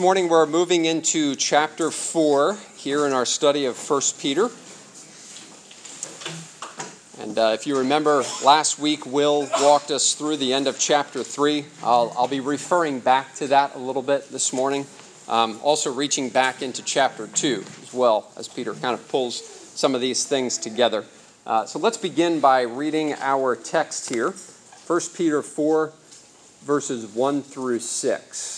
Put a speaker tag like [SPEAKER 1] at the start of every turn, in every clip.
[SPEAKER 1] Morning we're moving into chapter 4 here in our study of 1 Peter. And uh, if you remember, last week Will walked us through the end of chapter 3. I'll, I'll be referring back to that a little bit this morning. Um, also, reaching back into chapter 2 as well, as Peter kind of pulls some of these things together. Uh, so let's begin by reading our text here 1 Peter 4, verses 1 through 6.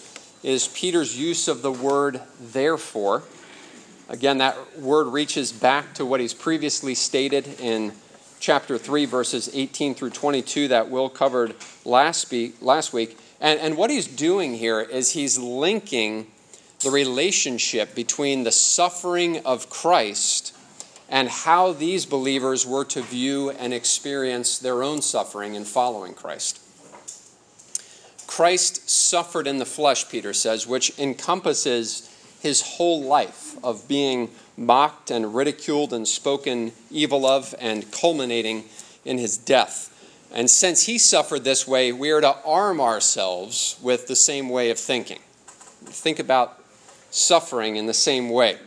[SPEAKER 1] Is Peter's use of the word therefore. Again, that word reaches back to what he's previously stated in chapter 3, verses 18 through 22, that Will covered last, last week. And, and what he's doing here is he's linking the relationship between the suffering of Christ and how these believers were to view and experience their own suffering in following Christ. Christ suffered in the flesh, Peter says, which encompasses his whole life of being mocked and ridiculed and spoken evil of and culminating in his death. And since he suffered this way, we are to arm ourselves with the same way of thinking. Think about suffering in the same way,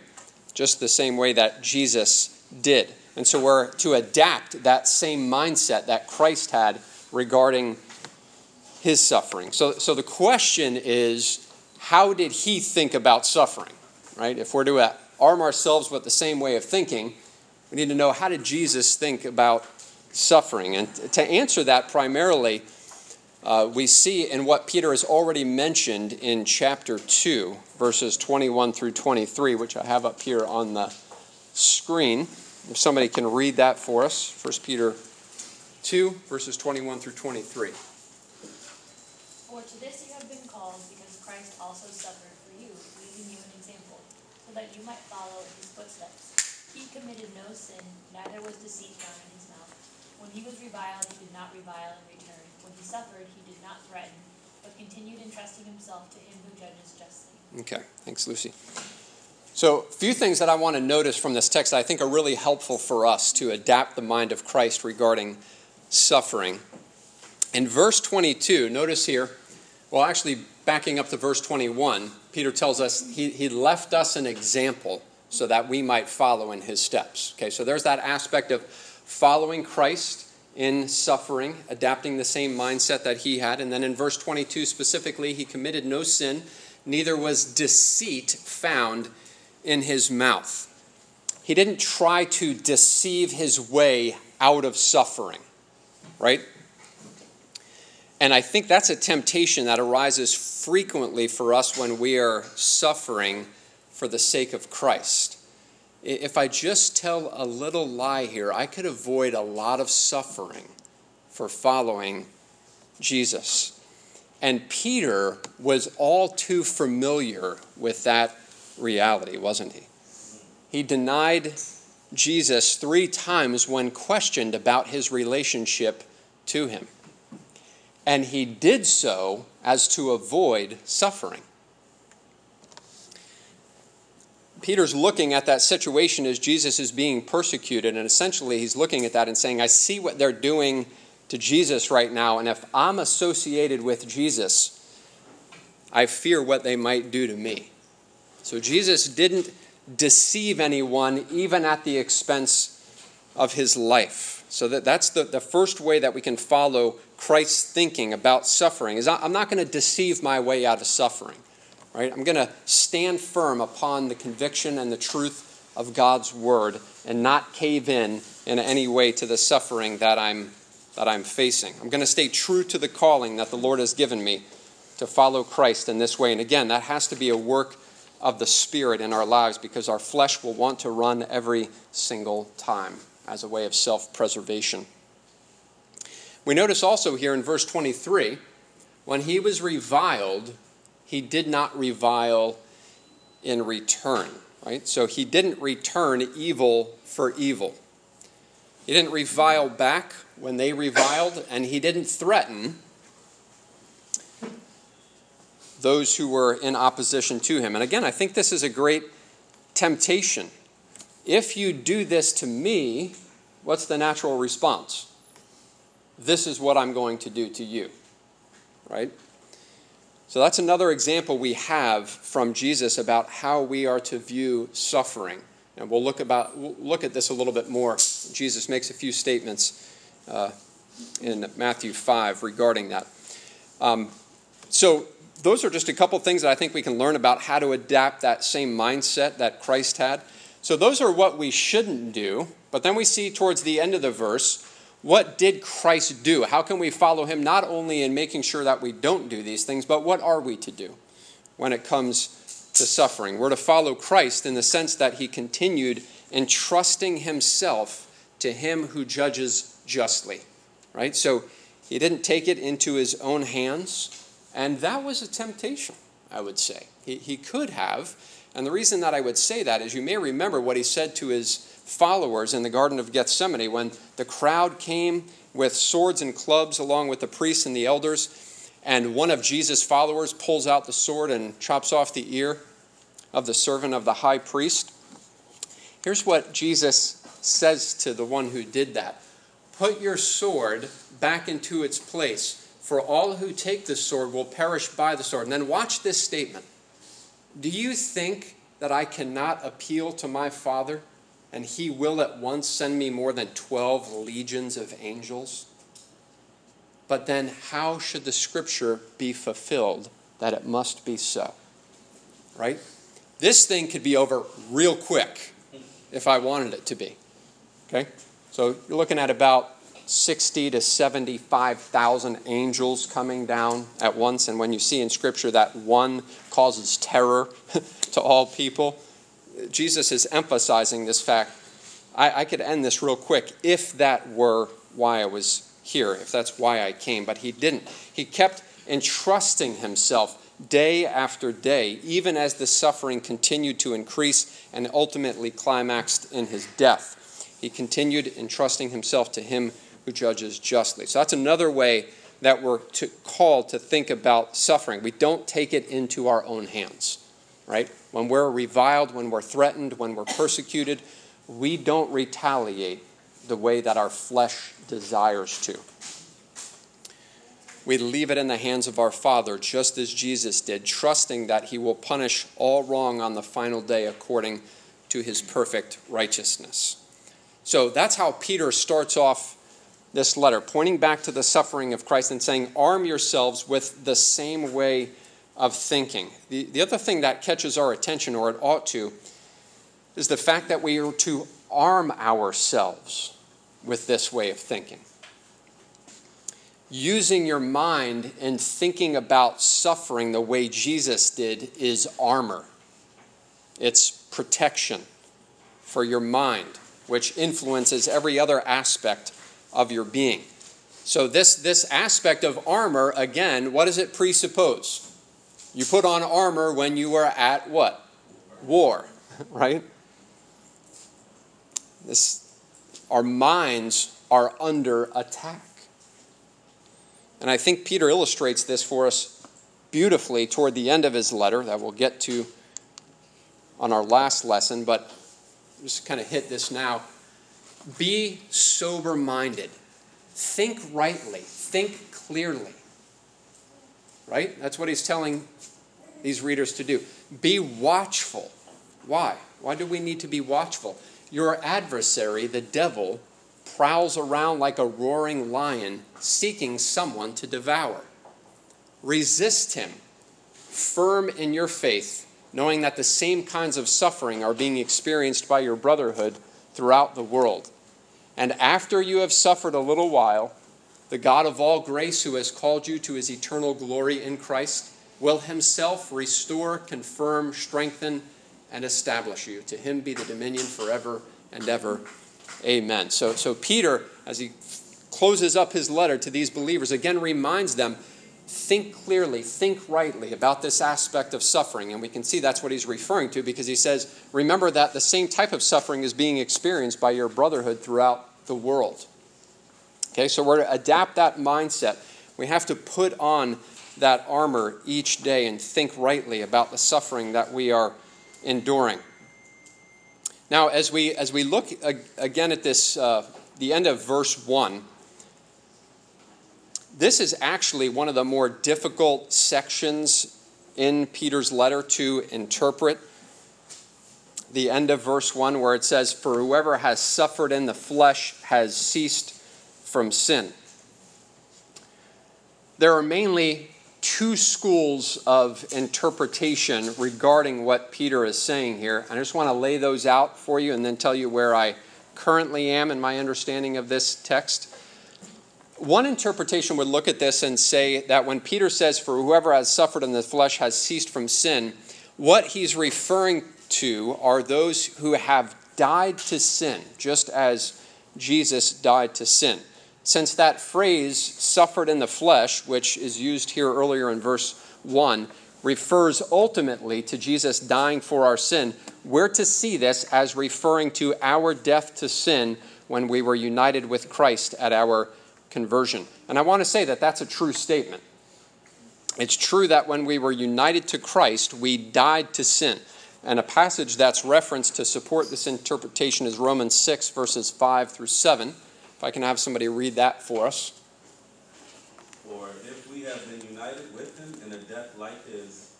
[SPEAKER 1] just the same way that Jesus did. And so we're to adapt that same mindset that Christ had regarding his suffering. So, so the question is how did he think about suffering? Right? If we're to arm ourselves with the same way of thinking, we need to know how did Jesus think about suffering? And to answer that primarily, uh, we see in what Peter has already mentioned in chapter 2, verses 21 through 23, which I have up here on the screen. If somebody can read that for us, 1 Peter 2, verses 21 through 23.
[SPEAKER 2] For to this you have been called, because Christ also suffered for you, leaving you an example, so that you might follow in his footsteps. He committed no sin, neither was deceit found in his mouth. When he was reviled, he did not revile in return. When he suffered, he did not threaten, but continued entrusting himself to him who judges justly.
[SPEAKER 1] Okay, thanks, Lucy. So, a few things that I want to notice from this text I think are really helpful for us to adapt the mind of Christ regarding suffering. In verse 22, notice here, well, actually, backing up to verse 21, Peter tells us he, he left us an example so that we might follow in his steps. Okay, so there's that aspect of following Christ in suffering, adapting the same mindset that he had. And then in verse 22 specifically, he committed no sin, neither was deceit found in his mouth. He didn't try to deceive his way out of suffering, right? And I think that's a temptation that arises frequently for us when we are suffering for the sake of Christ. If I just tell a little lie here, I could avoid a lot of suffering for following Jesus. And Peter was all too familiar with that reality, wasn't he? He denied Jesus three times when questioned about his relationship to him and he did so as to avoid suffering. Peter's looking at that situation as Jesus is being persecuted, and essentially he's looking at that and saying, I see what they're doing to Jesus right now, and if I'm associated with Jesus, I fear what they might do to me. So Jesus didn't deceive anyone, even at the expense of his life. So that, that's the, the first way that we can follow Christ's thinking about suffering is I'm not going to deceive my way out of suffering. Right? I'm going to stand firm upon the conviction and the truth of God's word and not cave in in any way to the suffering that I'm that I'm facing. I'm going to stay true to the calling that the Lord has given me to follow Christ in this way. And again, that has to be a work of the Spirit in our lives because our flesh will want to run every single time as a way of self preservation. We notice also here in verse 23 when he was reviled, he did not revile in return, right? So he didn't return evil for evil. He didn't revile back when they reviled, and he didn't threaten those who were in opposition to him. And again, I think this is a great temptation. If you do this to me, what's the natural response? This is what I'm going to do to you. Right? So that's another example we have from Jesus about how we are to view suffering. And we'll look, about, we'll look at this a little bit more. Jesus makes a few statements uh, in Matthew 5 regarding that. Um, so, those are just a couple things that I think we can learn about how to adapt that same mindset that Christ had. So, those are what we shouldn't do. But then we see towards the end of the verse, what did Christ do? How can we follow him not only in making sure that we don't do these things, but what are we to do when it comes to suffering. We're to follow Christ in the sense that he continued entrusting himself to him who judges justly. Right? So he didn't take it into his own hands, and that was a temptation, I would say. He, he could have. And the reason that I would say that is you may remember what he said to his followers in the Garden of Gethsemane when the crowd came with swords and clubs along with the priests and the elders and one of Jesus' followers pulls out the sword and chops off the ear of the servant of the high priest. Here's what Jesus says to the one who did that Put your sword back into its place, for all who take the sword will perish by the sword. And then watch this statement Do you think that I cannot appeal to my Father, and he will at once send me more than 12 legions of angels? But then, how should the scripture be fulfilled that it must be so? Right? This thing could be over real quick if I wanted it to be. Okay? So you're looking at about 60 to 75,000 angels coming down at once. And when you see in Scripture that one causes terror to all people, Jesus is emphasizing this fact. I, I could end this real quick if that were why I was here, if that's why I came, but he didn't. He kept entrusting himself day after day, even as the suffering continued to increase and ultimately climaxed in his death. He continued entrusting himself to him who judges justly. So that's another way that we're to, called to think about suffering. We don't take it into our own hands, right? When we're reviled, when we're threatened, when we're persecuted, we don't retaliate the way that our flesh desires to. We leave it in the hands of our Father, just as Jesus did, trusting that He will punish all wrong on the final day according to His perfect righteousness. So that's how Peter starts off this letter, pointing back to the suffering of Christ and saying, Arm yourselves with the same way of thinking. The, the other thing that catches our attention, or it ought to, is the fact that we are to arm ourselves with this way of thinking. Using your mind and thinking about suffering the way Jesus did is armor. It's protection for your mind, which influences every other aspect of your being. So, this, this aspect of armor, again, what does it presuppose? You put on armor when you are at what? War, right? This, our minds are under attack. And I think Peter illustrates this for us beautifully toward the end of his letter that we'll get to on our last lesson, but just kind of hit this now. Be sober minded, think rightly, think clearly. Right? That's what he's telling these readers to do. Be watchful. Why? Why do we need to be watchful? Your adversary, the devil, prowls around like a roaring lion, seeking someone to devour. Resist him, firm in your faith, knowing that the same kinds of suffering are being experienced by your brotherhood throughout the world. And after you have suffered a little while, the God of all grace, who has called you to his eternal glory in Christ, will himself restore, confirm, strengthen, and establish you. To him be the dominion forever and ever. Amen. So, so Peter, as he closes up his letter to these believers, again reminds them think clearly, think rightly about this aspect of suffering. And we can see that's what he's referring to because he says, remember that the same type of suffering is being experienced by your brotherhood throughout the world. Okay, so we're to adapt that mindset. We have to put on that armor each day and think rightly about the suffering that we are enduring. Now, as we, as we look again at this, uh, the end of verse 1, this is actually one of the more difficult sections in Peter's letter to interpret. The end of verse 1, where it says, For whoever has suffered in the flesh has ceased from sin. There are mainly two schools of interpretation regarding what Peter is saying here. I just want to lay those out for you and then tell you where I currently am in my understanding of this text. One interpretation would look at this and say that when Peter says, For whoever has suffered in the flesh has ceased from sin, what he's referring to are those who have died to sin, just as Jesus died to sin. Since that phrase, suffered in the flesh, which is used here earlier in verse 1, refers ultimately to Jesus dying for our sin, we're to see this as referring to our death to sin when we were united with Christ at our conversion. And I want to say that that's a true statement. It's true that when we were united to Christ, we died to sin. And a passage that's referenced to support this interpretation is Romans 6, verses 5 through 7. If I can have somebody read that for us.
[SPEAKER 3] For if we have been united with him in a death like his,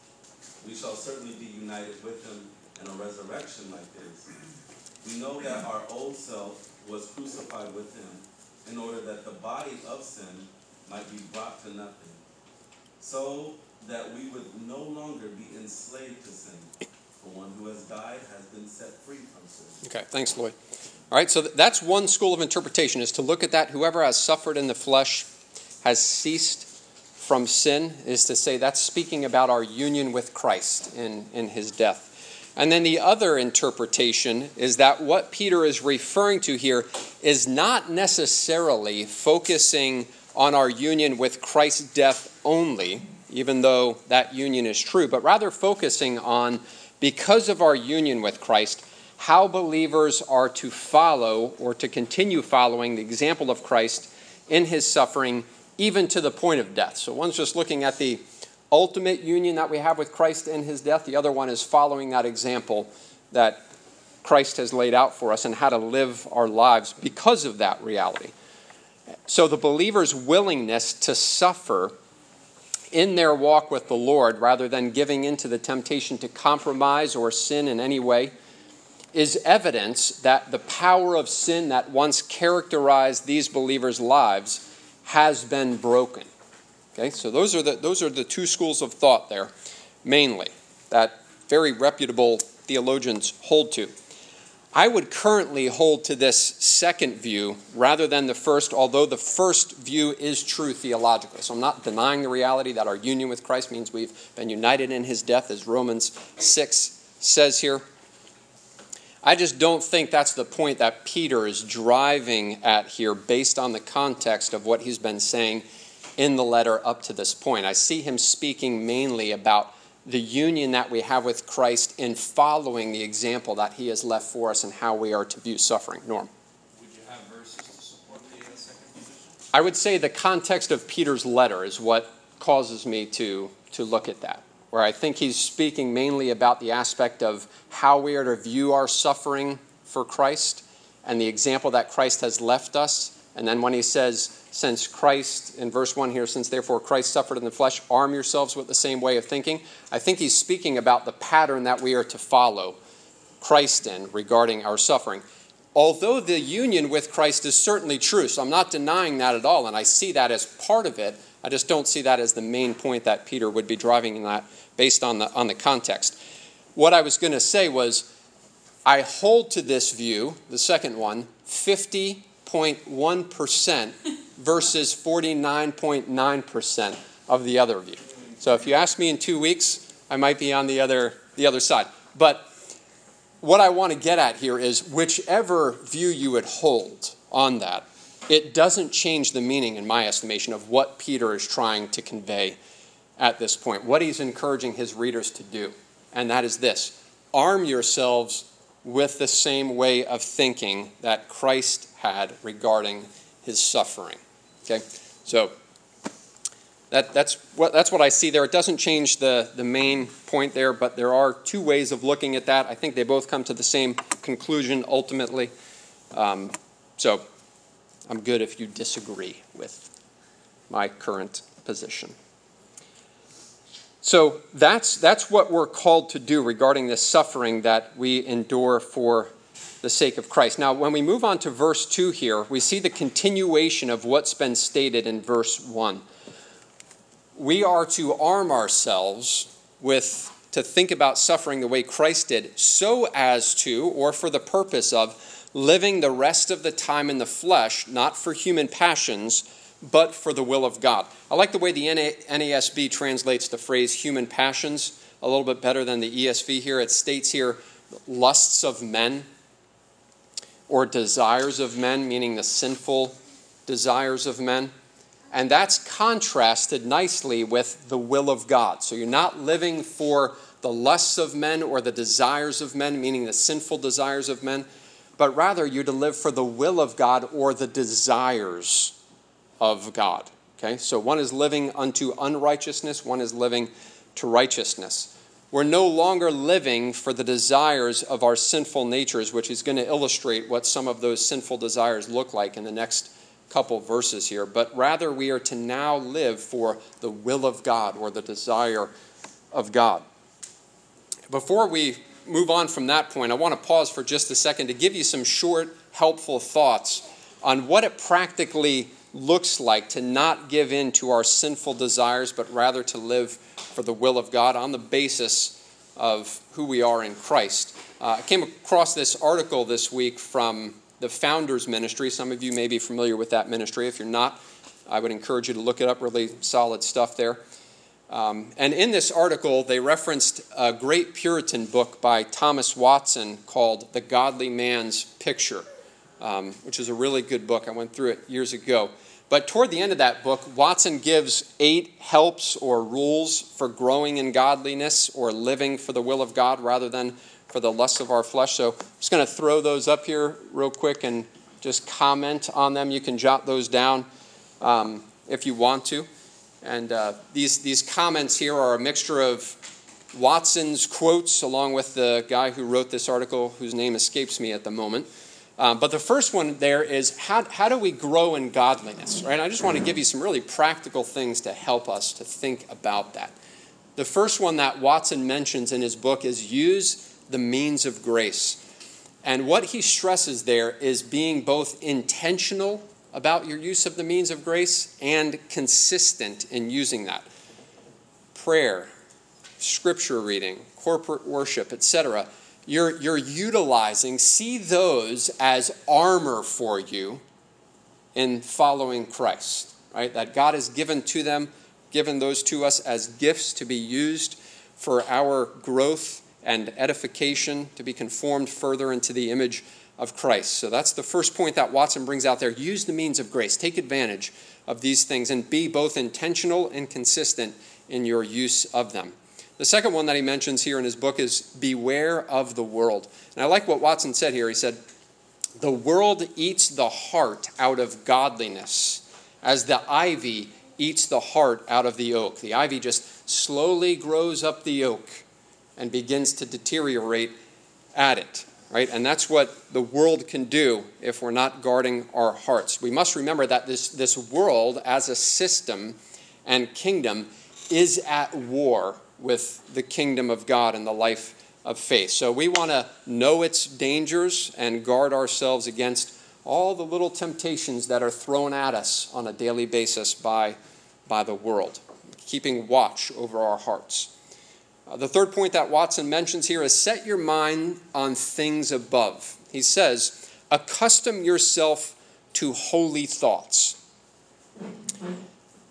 [SPEAKER 3] we shall certainly be united with him in a resurrection like his. We know that our old self was crucified with him in order that the body of sin might be brought to nothing, so that we would no longer be enslaved to sin. For one who has died has been set free from sin.
[SPEAKER 1] Okay, thanks, Lloyd. All right, so that's one school of interpretation is to look at that whoever has suffered in the flesh has ceased from sin, is to say that's speaking about our union with Christ in, in his death. And then the other interpretation is that what Peter is referring to here is not necessarily focusing on our union with Christ's death only, even though that union is true, but rather focusing on because of our union with Christ, how believers are to follow or to continue following the example of Christ in his suffering, even to the point of death. So one's just looking at the ultimate union that we have with Christ in his death, the other one is following that example that Christ has laid out for us and how to live our lives because of that reality. So the believer's willingness to suffer in their walk with the Lord rather than giving into the temptation to compromise or sin in any way is evidence that the power of sin that once characterized these believers' lives has been broken. Okay, so those are the, those are the two schools of thought there, mainly, that very reputable theologians hold to. I would currently hold to this second view rather than the first, although the first view is true theologically. So I'm not denying the reality that our union with Christ means we've been united in his death, as Romans 6 says here. I just don't think that's the point that Peter is driving at here based on the context of what he's been saying in the letter up to this point. I see him speaking mainly about the union that we have with Christ in following the example that he has left for us and how we are to view suffering. Norm.
[SPEAKER 4] Would you have verses to support the second position?
[SPEAKER 1] I would say the context of Peter's letter is what causes me to, to look at that where I think he's speaking mainly about the aspect of how we are to view our suffering for Christ and the example that Christ has left us. And then when he says, since Christ, in verse 1 here, since therefore Christ suffered in the flesh, arm yourselves with the same way of thinking, I think he's speaking about the pattern that we are to follow Christ in regarding our suffering. although the union with Christ is certainly true, so I'm not denying that at all, and I see that as part of it. I just don't see that as the main point that Peter would be driving in that based on the, on the context. What I was going to say was, I hold to this view, the second one, 50.1% versus 49.9% of the other view. So if you ask me in two weeks, I might be on the other, the other side. But what I want to get at here is whichever view you would hold on that, it doesn't change the meaning, in my estimation, of what Peter is trying to convey at this point, what he's encouraging his readers to do. And that is this arm yourselves with the same way of thinking that Christ had regarding his suffering. Okay? So that, that's, what, that's what I see there. It doesn't change the, the main point there, but there are two ways of looking at that. I think they both come to the same conclusion ultimately. Um, so I'm good if you disagree with my current position. So that's, that's what we're called to do regarding this suffering that we endure for the sake of Christ. Now, when we move on to verse 2 here, we see the continuation of what's been stated in verse 1. We are to arm ourselves with to think about suffering the way Christ did, so as to, or for the purpose of, living the rest of the time in the flesh, not for human passions but for the will of God. I like the way the NASB translates the phrase human passions a little bit better than the ESV here. It states here lusts of men or desires of men, meaning the sinful desires of men. And that's contrasted nicely with the will of God. So you're not living for the lusts of men or the desires of men, meaning the sinful desires of men, but rather you're to live for the will of God or the desires of God. Okay? So one is living unto unrighteousness, one is living to righteousness. We're no longer living for the desires of our sinful natures, which is going to illustrate what some of those sinful desires look like in the next couple verses here, but rather we are to now live for the will of God or the desire of God. Before we move on from that point, I want to pause for just a second to give you some short, helpful thoughts on what it practically looks like to not give in to our sinful desires, but rather to live for the will of God on the basis of who we are in Christ. Uh, I came across this article this week from the Founders Ministry. Some of you may be familiar with that ministry. If you're not, I would encourage you to look it up. Really solid stuff there. Um, and in this article, they referenced a great Puritan book by Thomas Watson called The Godly Man's Picture, um, which is a really good book. I went through it years ago. But toward the end of that book, Watson gives eight helps or rules for growing in godliness or living for the will of God rather than for the lusts of our flesh. So I'm just going to throw those up here real quick and just comment on them. You can jot those down um, if you want to. And uh, these, these comments here are a mixture of Watson's quotes along with the guy who wrote this article, whose name escapes me at the moment. Um, but the first one there is how, how do we grow in godliness, right? I just want to give you some really practical things to help us to think about that. The first one that Watson mentions in his book is use the means of grace. And what he stresses there is being both intentional about your use of the means of grace and consistent in using that. Prayer, scripture reading, corporate worship, etc you're, you're utilizing, see those as armor for you in following Christ, right? That God has given to them, given those to us as gifts to be used for our growth and edification, to be conformed further into the image of Christ. So that's the first point that Watson brings out there. Use the means of grace, take advantage of these things, and be both intentional and consistent in your use of them. The second one that he mentions here in his book is beware of the world. And I like what Watson said here. He said, The world eats the heart out of godliness, as the ivy eats the heart out of the oak. The ivy just slowly grows up the oak and begins to deteriorate at it. Right? And that's what the world can do if we're not guarding our hearts. We must remember that this, this world, as a system and kingdom, is at war with the kingdom of God and the life of faith. So we want to know its dangers and guard ourselves against all the little temptations that are thrown at us on a daily basis by, by the world, keeping watch over our hearts. Uh, the third point that Watson mentions here is set your mind on things above. He says, accustom yourself to holy thoughts.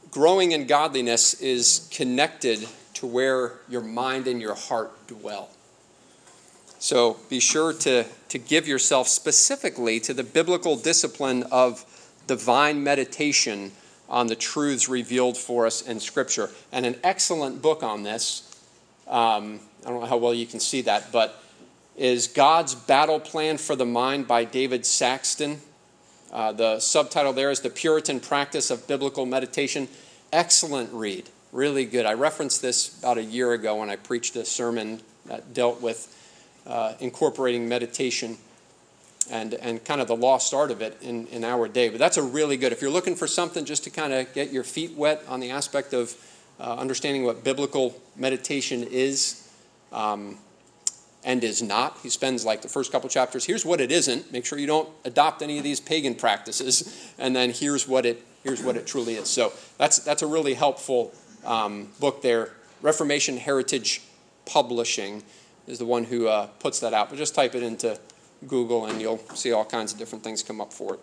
[SPEAKER 1] Growing in godliness is connected to where your mind and your heart dwell. So be sure to, to give yourself specifically to the biblical discipline of divine meditation on the truths revealed for us in Scripture. And an excellent book on this, um, I don't know how well you can see that, but is God's Battle Plan for the Mind by David Saxton. Uh, the subtitle there is The Puritan Practice of Biblical Meditation. Excellent read, really good. I referenced this about a year ago when I preached a sermon that dealt with uh, incorporating meditation and, and kind of the lost art of it in, in our day. But that's a really good, if you're looking for something just to kind of get your feet wet on the aspect of uh, understanding what biblical meditation is um, and is not, he spends like the first couple chapters. Here's what it isn't. Make sure you don't adopt any of these pagan practices. And then here's what it, here's what it truly is. So that's, that's a really helpful um, book there. Reformation Heritage Publishing is the one who uh, puts that out. But just type it into Google and you'll see all kinds of different things come up for it.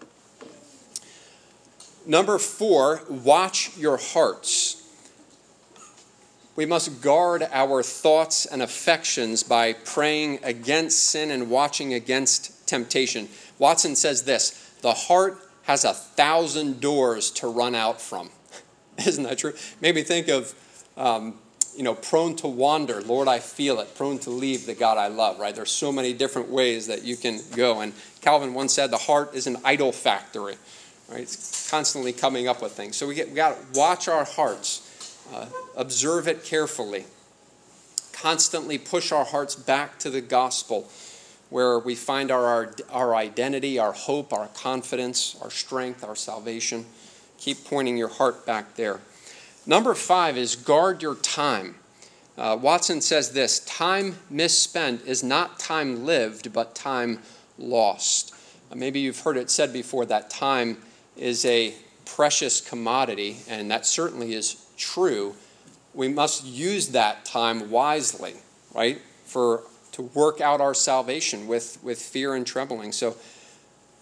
[SPEAKER 1] Number four, watch your hearts. We must guard our thoughts and affections by praying against sin and watching against temptation. Watson says this the heart has a thousand doors to run out from. Isn't that true? Made me think of um, you know, prone to wander. Lord, I feel it. Prone to leave the God I love, right? There's so many different ways that you can go. And Calvin once said the heart is an idol factory, right? It's constantly coming up with things. So we, get, we got to watch our hearts, uh, observe it carefully, constantly push our hearts back to the gospel where we find our, our, our identity, our hope, our confidence, our strength, our salvation. Keep pointing your heart back there. Number five is guard your time. Uh, Watson says this time misspent is not time lived, but time lost. Uh, maybe you've heard it said before that time is a precious commodity, and that certainly is true. We must use that time wisely, right? For to work out our salvation with, with fear and trembling. So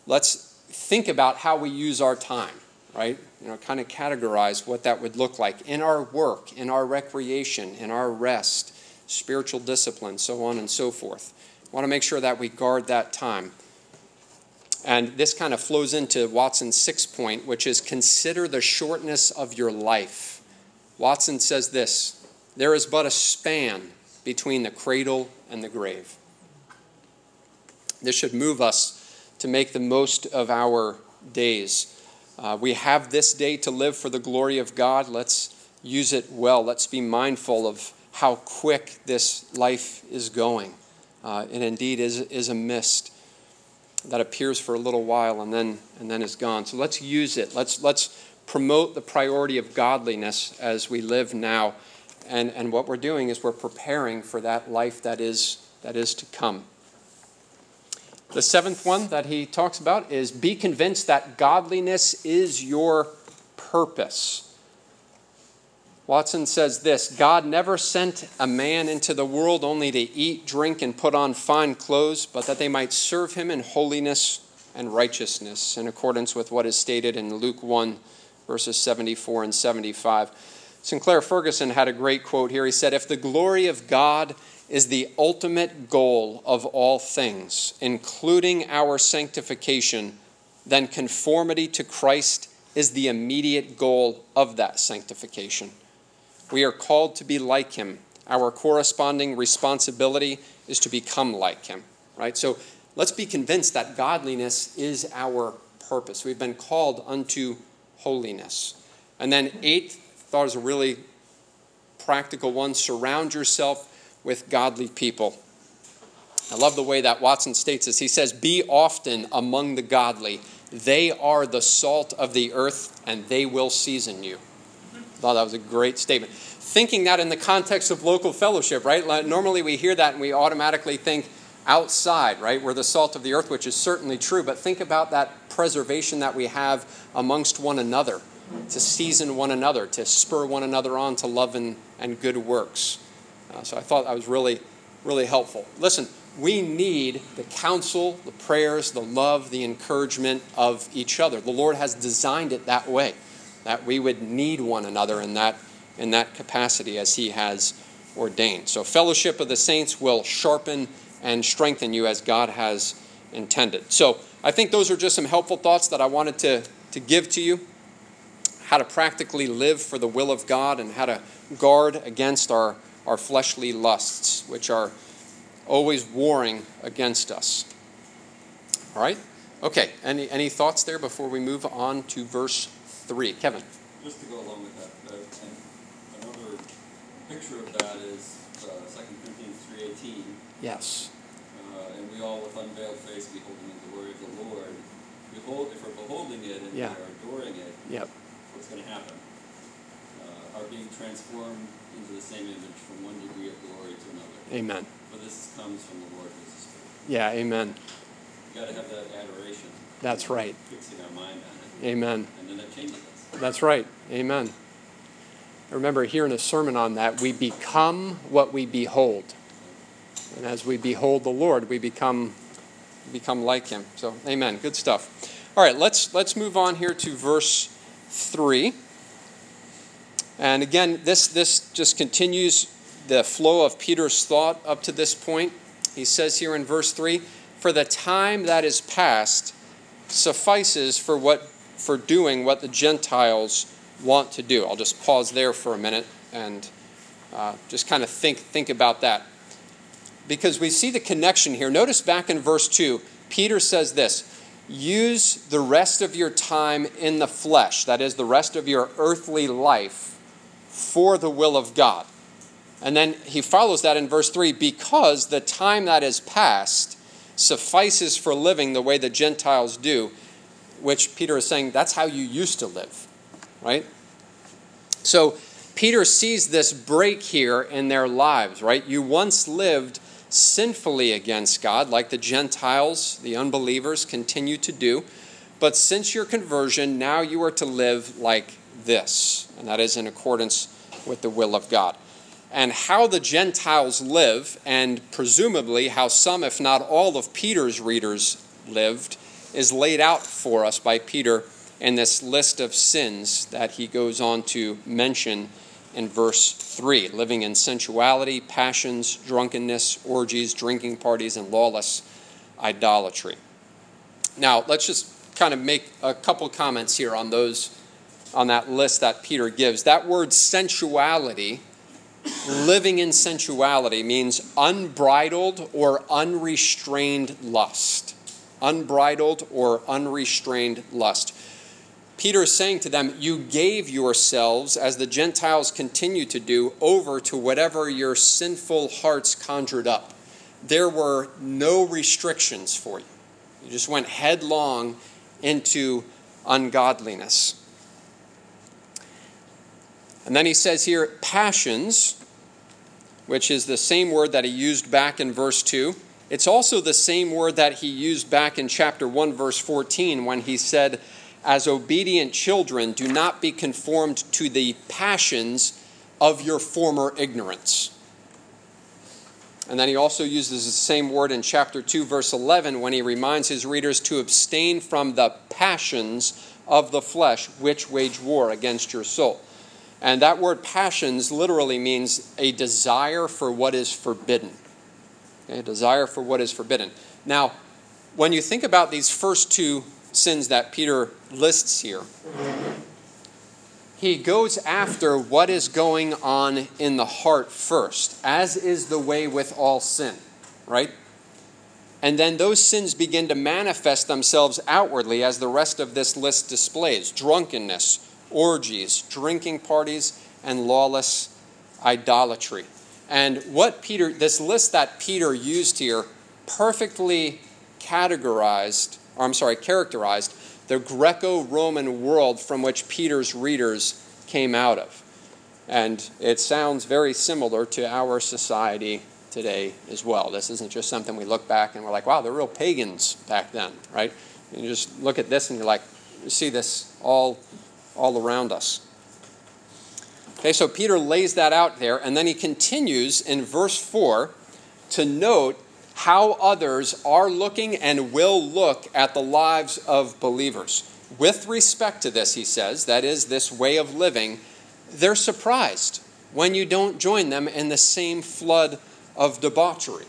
[SPEAKER 1] let's think about how we use our time right? You know, kind of categorize what that would look like in our work, in our recreation, in our rest, spiritual discipline, so on and so forth. Want to make sure that we guard that time. And this kind of flows into Watson's sixth point, which is consider the shortness of your life. Watson says this there is but a span between the cradle and the grave. This should move us to make the most of our days. Uh, we have this day to live for the glory of God. Let's use it well. Let's be mindful of how quick this life is going. Uh, and indeed is, is a mist that appears for a little while and then, and then is gone. So let's use it. Let's, let's promote the priority of godliness as we live now. And, and what we're doing is we're preparing for that life that is, that is to come. The seventh one that he talks about is be convinced that godliness is your purpose. Watson says this God never sent a man into the world only to eat, drink, and put on fine clothes, but that they might serve him in holiness and righteousness, in accordance with what is stated in Luke 1, verses 74 and 75. Sinclair Ferguson had a great quote here. He said, If the glory of God is the ultimate goal of all things, including our sanctification, then conformity to Christ is the immediate goal of that sanctification. We are called to be like him. Our corresponding responsibility is to become like him, right? So let's be convinced that godliness is our purpose. We've been called unto holiness. And then, eighth, thought was a really practical one surround yourself with godly people. I love the way that Watson states this. He says, Be often among the godly. They are the salt of the earth, and they will season you. I thought that was a great statement. Thinking that in the context of local fellowship, right? Normally we hear that and we automatically think outside, right? We're the salt of the earth, which is certainly true. But think about that preservation that we have amongst one another, to season one another, to spur one another on to love and, and good works. Uh, so I thought that was really, really helpful. Listen, we need the counsel, the prayers, the love, the encouragement of each other. The Lord has designed it that way, that we would need one another in that, in that capacity as He has ordained. So, fellowship of the saints will sharpen and strengthen you as God has intended. So, I think those are just some helpful thoughts that I wanted to, to give to you. How to practically live for the will of God and how to guard against our, our fleshly lusts, which are always warring against us. All right? Okay, any, any thoughts there before we move on to verse 3? Kevin.
[SPEAKER 5] Just to go along with that, uh, and another picture of that is uh, 2 Corinthians 3.18.
[SPEAKER 1] Yes.
[SPEAKER 5] Uh, and we all with unveiled face beholding the glory of the Lord. Behold, if we're beholding it and
[SPEAKER 1] Yeah.
[SPEAKER 5] we are adoring it,
[SPEAKER 1] Yep.
[SPEAKER 5] what's going to happen? Are being transformed into the same image from one degree of glory to another.
[SPEAKER 1] Amen.
[SPEAKER 5] But this comes from the Lord who's the
[SPEAKER 1] Yeah, amen.
[SPEAKER 5] You got to have that adoration.
[SPEAKER 1] That's right.
[SPEAKER 5] Fixing our mind on it,
[SPEAKER 1] Amen.
[SPEAKER 5] and then that changes us.
[SPEAKER 1] That's right. Amen. I remember hearing a sermon on that. We become what we behold. And as we behold the Lord, we become become like him. So, amen. Good stuff. All right, let's let's move on here to verse 3. And again, this this just continues the flow of Peter's thought up to this point. He says here in verse 3, "For the time that is past suffices for what for doing what the Gentiles want to do." I'll just pause there for a minute and uh, just kind of think think about that because we see the connection here. Notice back in verse 2, Peter says this use the rest of your time in the flesh, that is, the rest of your earthly life, for the will of God. And then he follows that in verse 3 because the time that is past suffices for living the way the Gentiles do, which Peter is saying that's how you used to live, right? So Peter sees this break here in their lives, right? You once lived sinfully against God, like the Gentiles, the unbelievers, continue to do. But since your conversion, now you are to live like this, and that is in accordance with the will of God. And how the Gentiles live, and presumably how some, if not all, of Peter's readers lived, is laid out for us by Peter in this list of sins that he goes on to mention in verse 3 living in sensuality, passions, drunkenness, orgies, drinking parties, and lawless idolatry. Now, let's just kind of make a couple comments here on those on that list that Peter gives. That word sensuality, living in sensuality means unbridled or unrestrained lust. Unbridled or unrestrained lust. Peter is saying to them, You gave yourselves, as the Gentiles continue to do, over to whatever your sinful hearts conjured up. There were no restrictions for you. You just went headlong into ungodliness. And then he says here, passions, which is the same word that he used back in verse 2. It's also the same word that he used back in chapter 1, verse 14, when he said, As obedient children, do not be conformed to the passions of your former ignorance. And then he also uses the same word in chapter 2, verse 11, when he reminds his readers to abstain from the passions of the flesh, which wage war against your soul. And that word passions literally means a desire for what is forbidden. Okay, a desire for what is forbidden. Now, when you think about these first two sins that Peter lists here, he goes after what is going on in the heart first, as is the way with all sin, right? And then those sins begin to manifest themselves outwardly as the rest of this list displays drunkenness, orgies, drinking parties, and lawless idolatry. And what Peter, this list that Peter used here, perfectly categorized, or I'm sorry, characterized the Greco Roman world from which Peter's readers came out of. And it sounds very similar to our society today as well. This isn't just something we look back and we're like, wow, they're real pagans back then, right? And you just look at this and you're like, you see this all, all around us. Okay, so Peter lays that out there, and then he continues in verse 4 to note how others are looking and will look at the lives of believers. With respect to this, he says, that is, this way of living, they're surprised when you don't join them in the same flood of debauchery,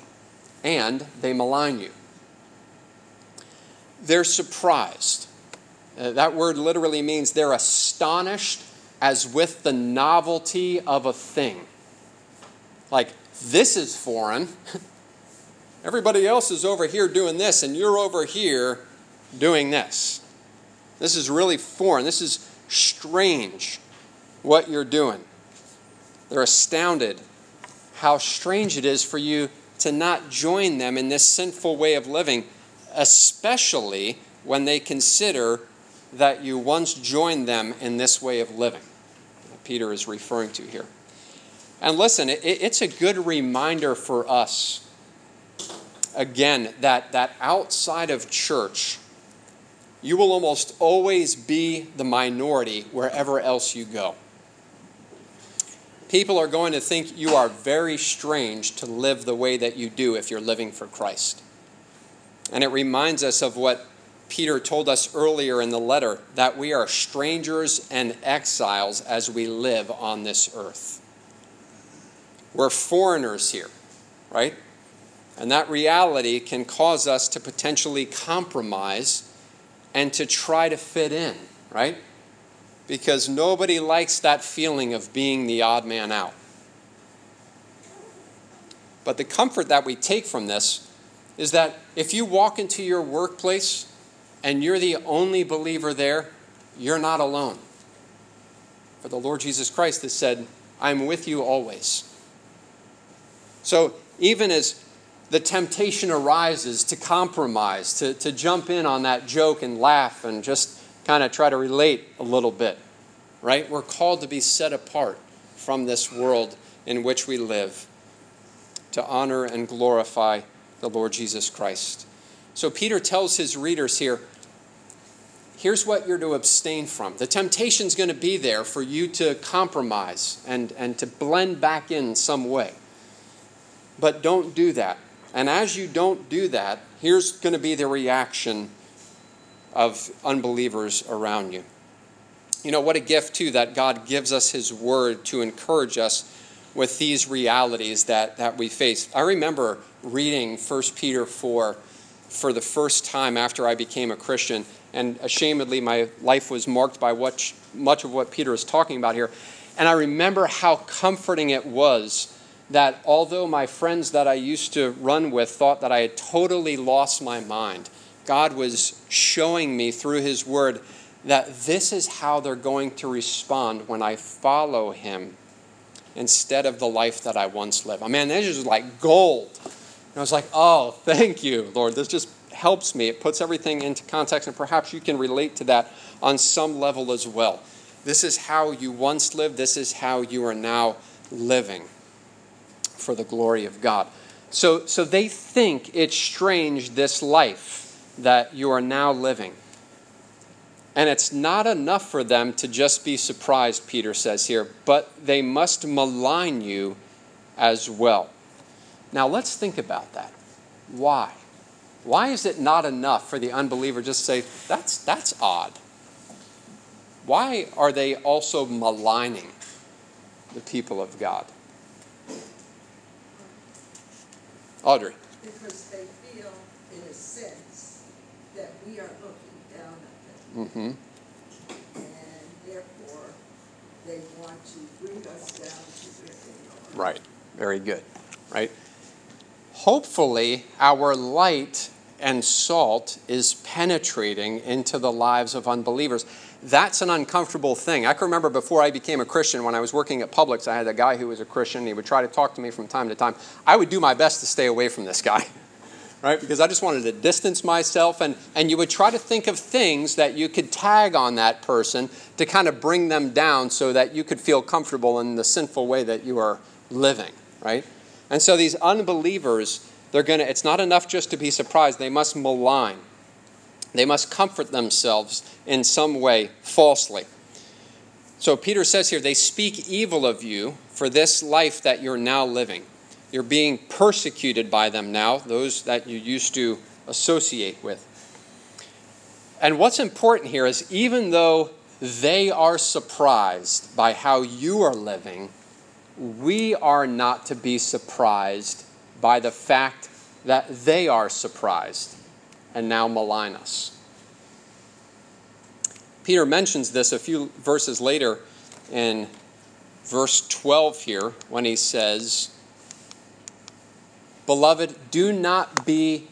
[SPEAKER 1] and they malign you. They're surprised. Uh, that word literally means they're astonished as with the novelty of a thing. Like, this is foreign. Everybody else is over here doing this, and you're over here doing this. This is really foreign. This is strange what you're doing. They're astounded how strange it is for you to not join them in this sinful way of living, especially when they consider that you once joined them in this way of living. Peter is referring to here. And listen, it, it's a good reminder for us, again, that, that outside of church, you will almost always be the minority wherever else you go. People are going to think you are very strange to live the way that you do if you're living for Christ. And it reminds us of what Peter told us earlier in the letter that we are strangers and exiles as we live on this earth. We're foreigners here, right? And that reality can cause us to potentially compromise and to try to fit in, right? Because nobody likes that feeling of being the odd man out. But the comfort that we take from this is that if you walk into your workplace and you're the only believer there, you're not alone. For the Lord Jesus Christ has said, I'm with you always. So even as the temptation arises to compromise, to, to jump in on that joke and laugh and just kind of try to relate a little bit, right? We're called to be set apart from this world in which we live to honor and glorify the Lord Jesus Christ. So Peter tells his readers here here's what you're to abstain from. The temptation's going to be there for you to compromise and, and to blend back in some way. But don't do that. And as you don't do that, here's going to be the reaction of unbelievers around you. You know, what a gift, too, that God gives us His Word to encourage us with these realities that, that we face. I remember reading 1 Peter 4 for the first time after I became a Christian. And ashamedly, my life was marked by what, much of what Peter is talking about here. And I remember how comforting it was that although my friends that I used to run with thought that I had totally lost my mind, God was showing me through His Word that this is how they're going to respond when I follow Him instead of the life that I once lived. I mean, this is like gold. And I was like, oh, thank you, Lord. This just helps me. It puts everything into context, and perhaps you can relate to that on some level as well. This is how you once lived, this is how you are now living for the glory of God. So, so they think it's strange, this life that you are now living. And it's not enough for them to just be surprised, Peter says here, but they must malign you as well. Now let's think about that. Why? Why is it not enough for the unbeliever just to say, that's, that's odd? Why are they also maligning the people of God? Audrey.
[SPEAKER 6] Because they feel, in a sense, that we are looking down at them.
[SPEAKER 1] Mm-hmm.
[SPEAKER 6] And therefore, they want to bring us down to where they are.
[SPEAKER 1] Right. Very good. Right? Hopefully our light and salt is penetrating into the lives of unbelievers. That's an uncomfortable thing. I can remember before I became a Christian, when I was working at Publix, I had a guy who was a Christian. He would try to talk to me from time to time. I would do my best to stay away from this guy, right? Because I just wanted to distance myself, and, and you would try to think of things that you could tag on that person to kind of bring them down so that you could feel comfortable in the sinful way that you are living, right? And so these unbelievers, they're going to, it's not enough just to be surprised, they must malign. They must comfort themselves in some way falsely. So Peter says here, they speak evil of you for this life that you're now living. You're being persecuted by them now, those that you used to associate with. And what's important here is even though they are surprised by how you are living, we are not to be surprised by the fact that they are surprised and now malign us. Peter mentions this a few verses later in verse 12 here when he says, Beloved, do not be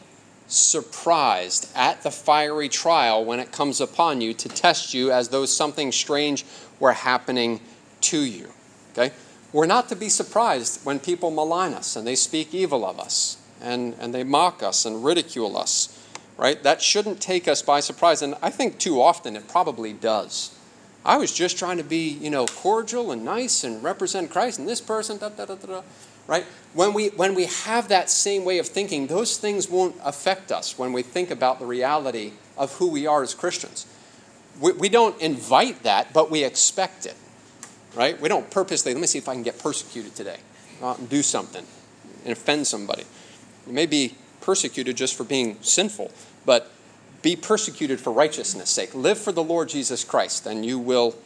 [SPEAKER 1] surprised at the fiery trial when it comes upon you to test you as though something strange were happening to you. Okay? We're not to be surprised when people malign us and they speak evil of us and, and they mock us and ridicule us. Right? That shouldn't take us by surprise. And I think too often it probably does. I was just trying to be, you know, cordial and nice and represent Christ, and this person, da da da da right? When we, when we have that same way of thinking, those things won't affect us when we think about the reality of who we are as Christians. We, we don't invite that, but we expect it, right? We don't purposely, let me see if I can get persecuted today. Go out and do something and offend somebody. You may be persecuted just for being sinful, but be persecuted for righteousness' sake. Live for the Lord Jesus Christ, and you will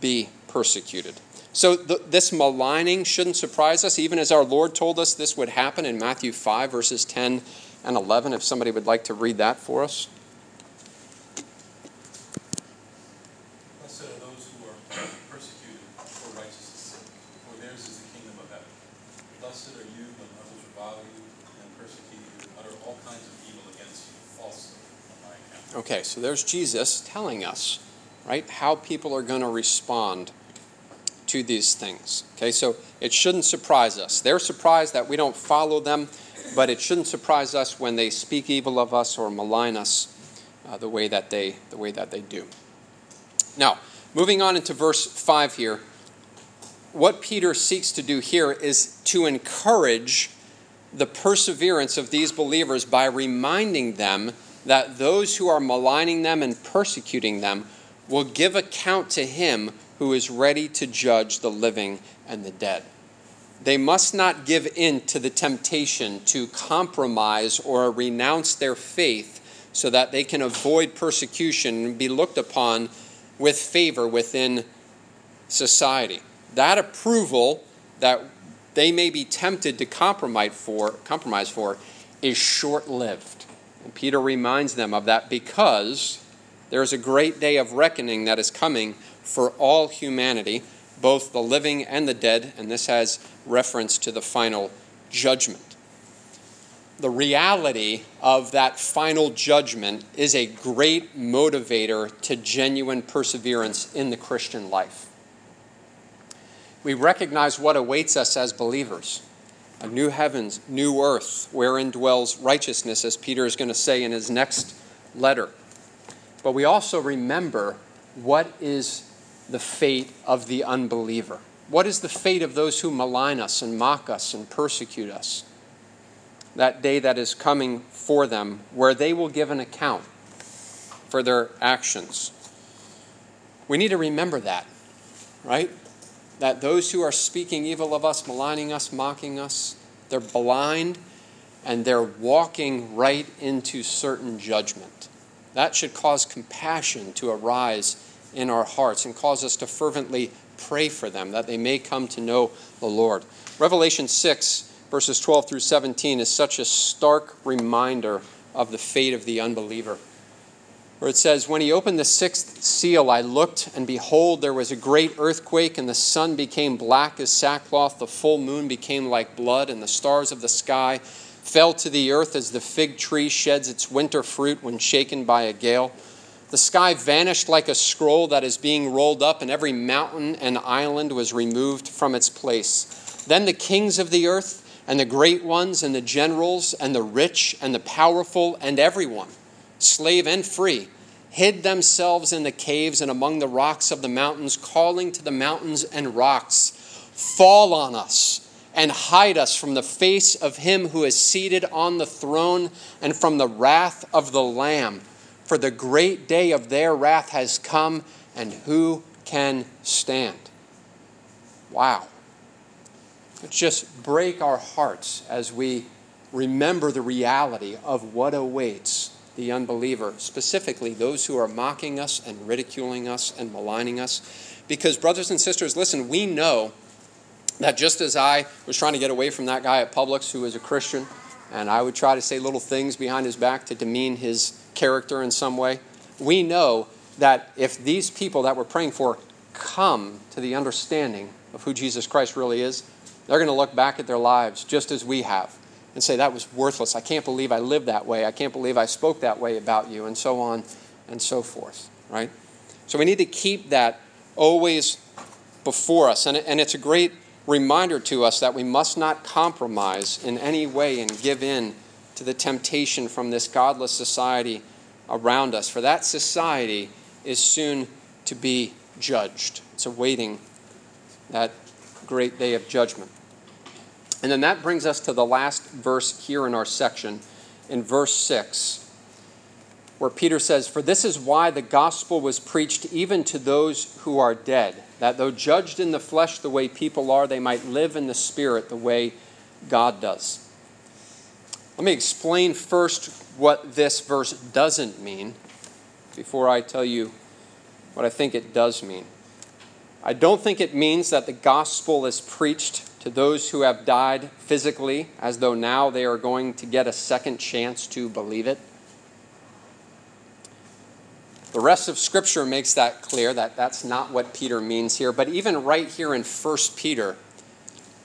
[SPEAKER 1] be persecuted. So, the, this maligning shouldn't surprise us, even as our Lord told us this would happen in Matthew 5, verses 10 and 11. If somebody would like to read that for us.
[SPEAKER 4] Blessed are those who are persecuted for righteousness' sake, for theirs is the kingdom of heaven. Blessed are you when others revile you and persecute you and utter all kinds of evil against you falsely on my account.
[SPEAKER 1] Okay, so there's Jesus telling us, right, how people are going to respond to these things. Okay, so it shouldn't surprise us. They're surprised that we don't follow them, but it shouldn't surprise us when they speak evil of us or malign us uh, the way that they the way that they do. Now, moving on into verse five here, what Peter seeks to do here is to encourage the perseverance of these believers by reminding them that those who are maligning them and persecuting them will give account to him who is ready to judge the living and the dead. They must not give in to the temptation to compromise or renounce their faith so that they can avoid persecution and be looked upon with favor within society. That approval that they may be tempted to compromise for, compromise for is short lived. And Peter reminds them of that because there is a great day of reckoning that is coming for all humanity, both the living and the dead, and this has reference to the final judgment. The reality of that final judgment is a great motivator to genuine perseverance in the Christian life. We recognize what awaits us as believers a new heavens, new earth, wherein dwells righteousness, as Peter is going to say in his next letter. But we also remember what is the fate of the unbeliever? What is the fate of those who malign us and mock us and persecute us? That day that is coming for them, where they will give an account for their actions. We need to remember that, right? That those who are speaking evil of us, maligning us, mocking us, they're blind and they're walking right into certain judgment. That should cause compassion to arise in our hearts and cause us to fervently pray for them that they may come to know the Lord. Revelation 6, verses 12 through 17, is such a stark reminder of the fate of the unbeliever. Where it says, When he opened the sixth seal, I looked, and behold, there was a great earthquake, and the sun became black as sackcloth, the full moon became like blood, and the stars of the sky fell to the earth as the fig tree sheds its winter fruit when shaken by a gale. The sky vanished like a scroll that is being rolled up, and every mountain and island was removed from its place. Then the kings of the earth and the great ones, and the generals, and the rich, and the powerful, and everyone, slave and free, hid themselves in the caves and among the rocks of the mountains, calling to the mountains and rocks, Fall on us and hide us from the face of him who is seated on the throne and from the wrath of the Lamb. For the great day of their wrath has come, and who can stand? Wow. It just break our hearts as we remember the reality of what awaits the unbeliever, specifically those who are mocking us and ridiculing us and maligning us. Because, brothers and sisters, listen, we know that just as I was trying to get away from that guy at Publix who was a Christian, and I would try to say little things behind his back to demean his character in some way, we know that if these people that we're praying for come to the understanding of who Jesus Christ really is, they're going to look back at their lives just as we have and say, That was worthless. I can't believe I lived that way. I can't believe I spoke that way about you, and so on and so forth, right? So we need to keep that always before us. And, and it's a great reminder to us that we must not compromise in any way and give in to the temptation from this godless society around us. For that society is soon to be judged. It's awaiting that great day of judgment. And then that brings us to the last verse here in our section, in verse 6, where Peter says, For this is why the gospel was preached even to those who are dead, that though judged in the flesh the way people are, they might live in the spirit the way God does. Let me explain first what this verse doesn't mean before I tell you what I think it does mean. I don't think it means that the gospel is preached to those who have died physically as though now they are going to get a second chance to believe it. The rest of Scripture makes that clear that that's not what Peter means here. But even right here in 1 Peter,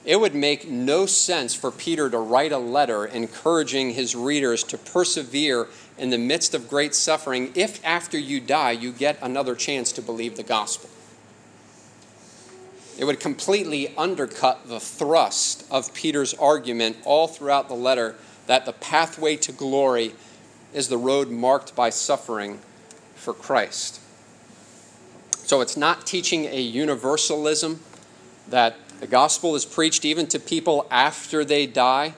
[SPEAKER 1] it would make no sense for Peter to write a letter encouraging his readers to persevere in the midst of great suffering if after you die you get another chance to believe the gospel. It would completely undercut the thrust of Peter's argument all throughout the letter that the pathway to glory is the road marked by suffering for Christ. So it's not teaching a universalism that the gospel is preached even to people after they die,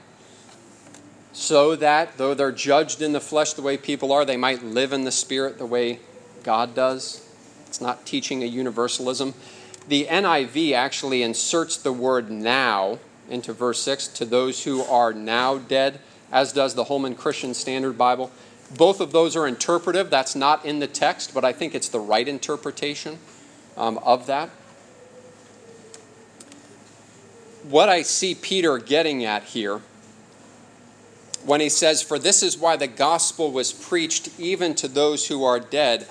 [SPEAKER 1] so that though they're judged in the flesh the way people are, they might live in the spirit the way God does. It's not teaching a universalism the NIV actually inserts the word now into verse 6 to those who are now dead, as does the Holman Christian Standard Bible. Both of those are interpretive. That's not in the text, but I think it's the right interpretation um, of that. What I see Peter getting at here when he says, For this is why the gospel was preached even to those who are dead.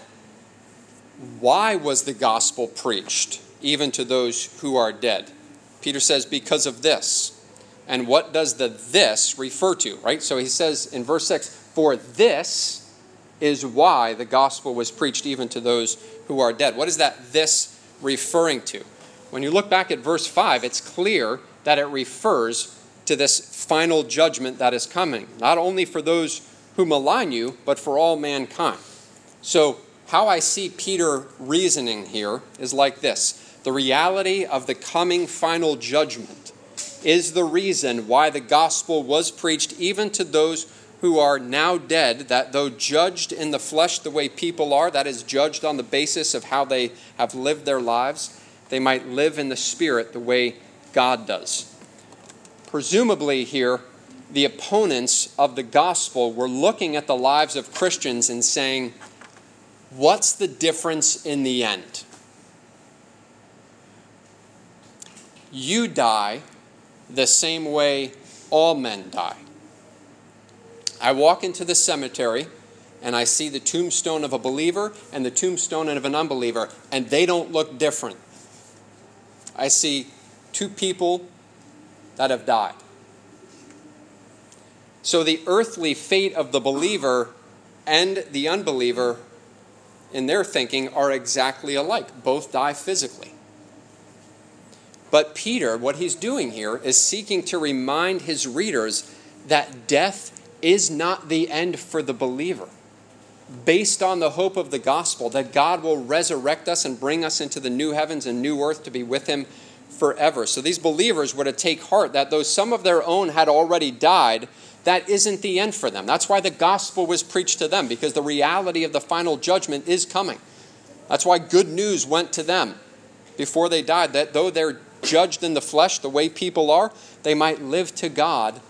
[SPEAKER 1] Why was the gospel preached? Even to those who are dead. Peter says, because of this. And what does the this refer to, right? So he says in verse 6, for this is why the gospel was preached even to those who are dead. What is that this referring to? When you look back at verse 5, it's clear that it refers to this final judgment that is coming, not only for those who malign you, but for all mankind. So, how I see Peter reasoning here is like this the reality of the coming final judgment is the reason why the gospel was preached even to those who are now dead, that though judged in the flesh the way people are, that is, judged on the basis of how they have lived their lives, they might live in the spirit the way God does. Presumably, here, the opponents of the gospel were looking at the lives of Christians and saying, What's the difference in the end? You die the same way all men die. I walk into the cemetery and I see the tombstone of a believer and the tombstone of an unbeliever, and they don't look different. I see two people that have died. So the earthly fate of the believer and the unbeliever, in their thinking, are exactly alike. Both die physically. But Peter, what he's doing here is seeking to remind his readers that death is not the end for the believer. Based on the hope of the gospel, that God will resurrect us and bring us into the new heavens and new earth to be with him forever. So these believers were to take heart that though some of their own had already died, that isn't the end for them. That's why the gospel was preached to them, because the reality of the final judgment is coming. That's why good news went to them before they died, that though they're judged in the flesh the way people are, they might live to God.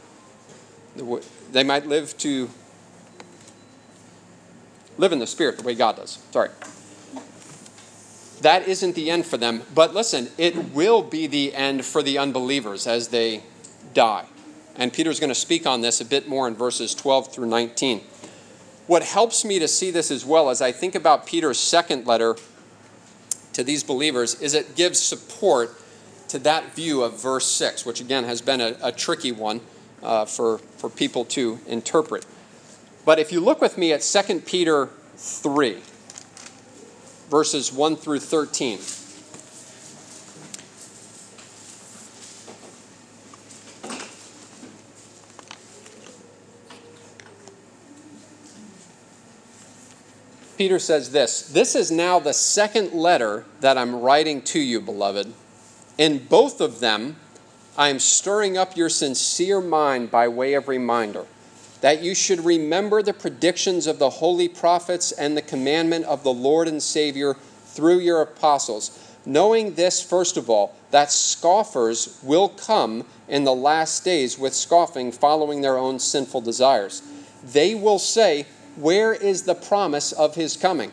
[SPEAKER 1] They might live to live in the spirit the way God does. Sorry. That isn't the end for them, but listen, it will be the end for the unbelievers as they die. And Peter's going to speak on this a bit more in verses 12 through 19. What helps me to see this as well as I think about Peter's second letter to these believers is it gives support to that view of verse 6, which again has been a, a tricky one uh, for, for people to interpret. But if you look with me at 2 Peter 3, verses 1 through 13. Peter says this This is now the second letter that I'm writing to you, beloved. In both of them, I am stirring up your sincere mind by way of reminder that you should remember the predictions of the holy prophets and the commandment of the Lord and Savior through your apostles, knowing this, first of all, that scoffers will come in the last days with scoffing, following their own sinful desires. They will say, where is the promise of his coming?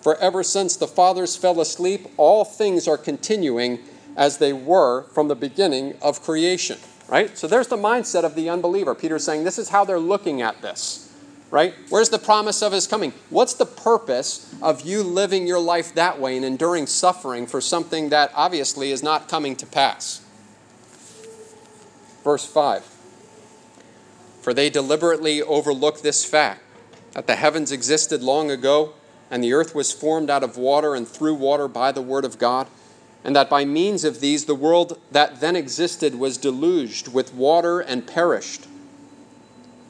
[SPEAKER 1] For ever since the fathers fell asleep, all things are continuing as they were from the beginning of creation. Right? So there's the mindset of the unbeliever. Peter's saying this is how they're looking at this. Right? Where's the promise of his coming? What's the purpose of you living your life that way and enduring suffering for something that obviously is not coming to pass? Verse 5 For they deliberately overlook this fact that the heavens existed long ago, and the earth was formed out of water and through water by the word of God, and that by means of these the world that then existed was deluged with water and perished.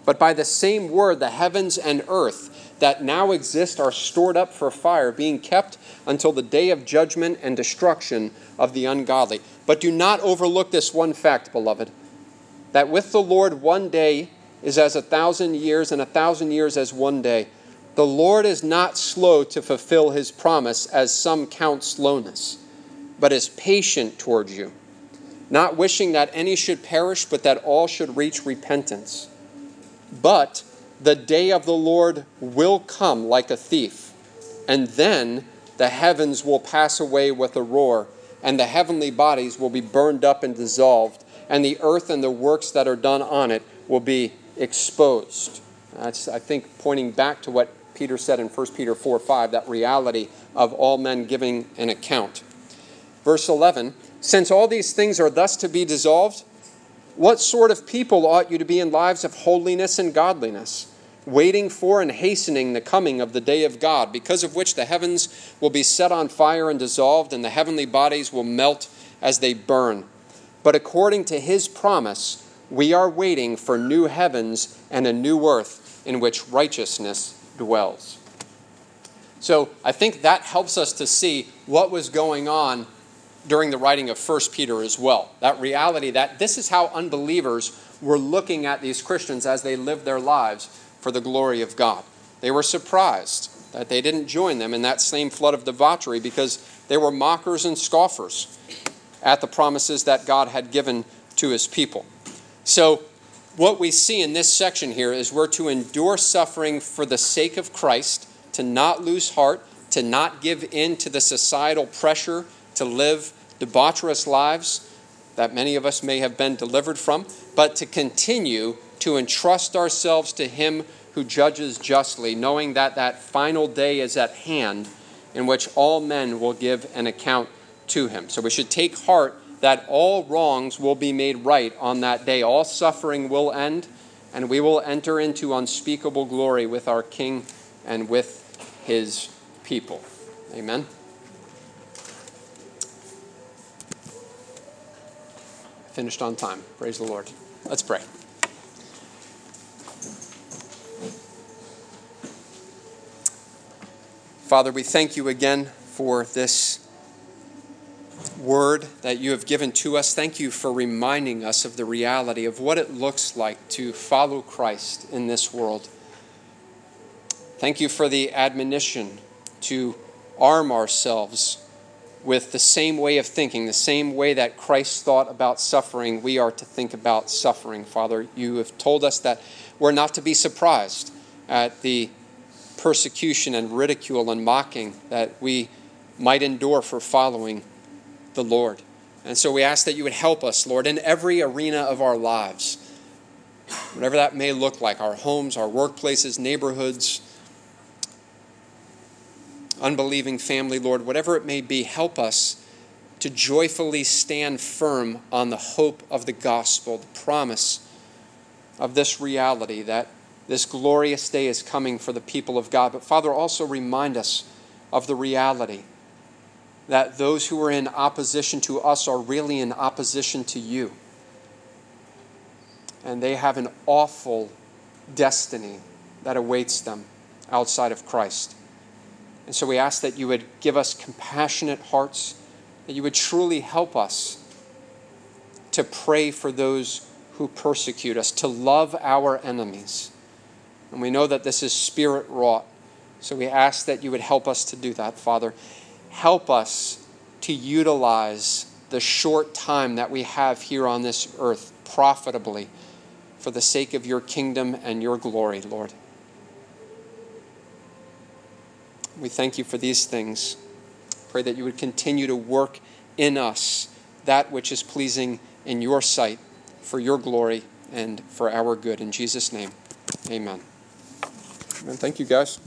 [SPEAKER 1] But by the same word, the heavens and earth that now exist are stored up for fire, being kept until the day of judgment and destruction of the ungodly. But do not overlook this one fact, beloved, that with the Lord one day is as a thousand years, and a thousand years as one day. The Lord is not slow to fulfill his promise, as some count slowness, but is patient toward you, not wishing that any should perish, but that all should reach repentance. But the day of the Lord will come like a thief, and then the heavens will pass away with a roar, and the heavenly bodies will be burned up and dissolved, and the earth and the works that are done on it will be exposed. That's, I think, pointing back to what Peter said in 1 Peter 4 5, that reality of all men giving an account. Verse 11 Since all these things are thus to be dissolved, what sort of people ought you to be in lives of holiness and godliness, waiting for and hastening the coming of the day of God, because of which the heavens will be set on fire and dissolved, and the heavenly bodies will melt as they burn? But according to his promise, we are waiting for new heavens and a new earth in which righteousness dwells. So I think that helps us to see what was going on during the writing of 1 Peter as well. That reality that this is how unbelievers were looking at these Christians as they lived their lives for the glory of God. They were surprised that they didn't join them in that same flood of debauchery because they were mockers and scoffers at the promises that God had given to his people. So, what we see in this section here is we're to endure suffering for the sake of Christ, to not lose heart, to not give in to the societal pressure to live debaucherous lives that many of us may have been delivered from, but to continue to entrust ourselves to Him who judges justly, knowing that that final day is at hand in which all men will give an account to Him. So we should take heart that all wrongs will be made right on that day. All suffering will end, and we will enter into unspeakable glory with our King and with his people. Amen. Finished on time. Praise the Lord. Let's pray. Father, we thank you again for this word that you have given to us. Thank you for reminding us of the reality of what it looks like to follow Christ in this world. Thank you for the admonition to arm ourselves with the same way of thinking, the same way that Christ thought about suffering, we are to think about suffering. Father, you have told us that we're not to be surprised at the persecution and ridicule and mocking that we might endure for following the Lord. And so we ask that you would help us, Lord, in every arena of our lives, whatever that may look like our homes, our workplaces, neighborhoods, unbelieving family, Lord, whatever it may be, help us to joyfully stand firm on the hope of the gospel, the promise of this reality that this glorious day is coming for the people of God. But Father, also remind us of the reality that those who are in opposition to us are really in opposition to you. And they have an awful destiny that awaits them outside of Christ. And so we ask that you would give us compassionate hearts, that you would truly help us to pray for those who persecute us, to love our enemies. And we know that this is spirit wrought. So we ask that you would help us to do that, Father. Help us to utilize the short time that we have here on this earth profitably for the sake of your kingdom and your glory, Lord. We thank you for these things. Pray that you would continue to work in us that which is pleasing in your sight for your glory and for our good. In Jesus' name, amen. Amen. Thank you, guys.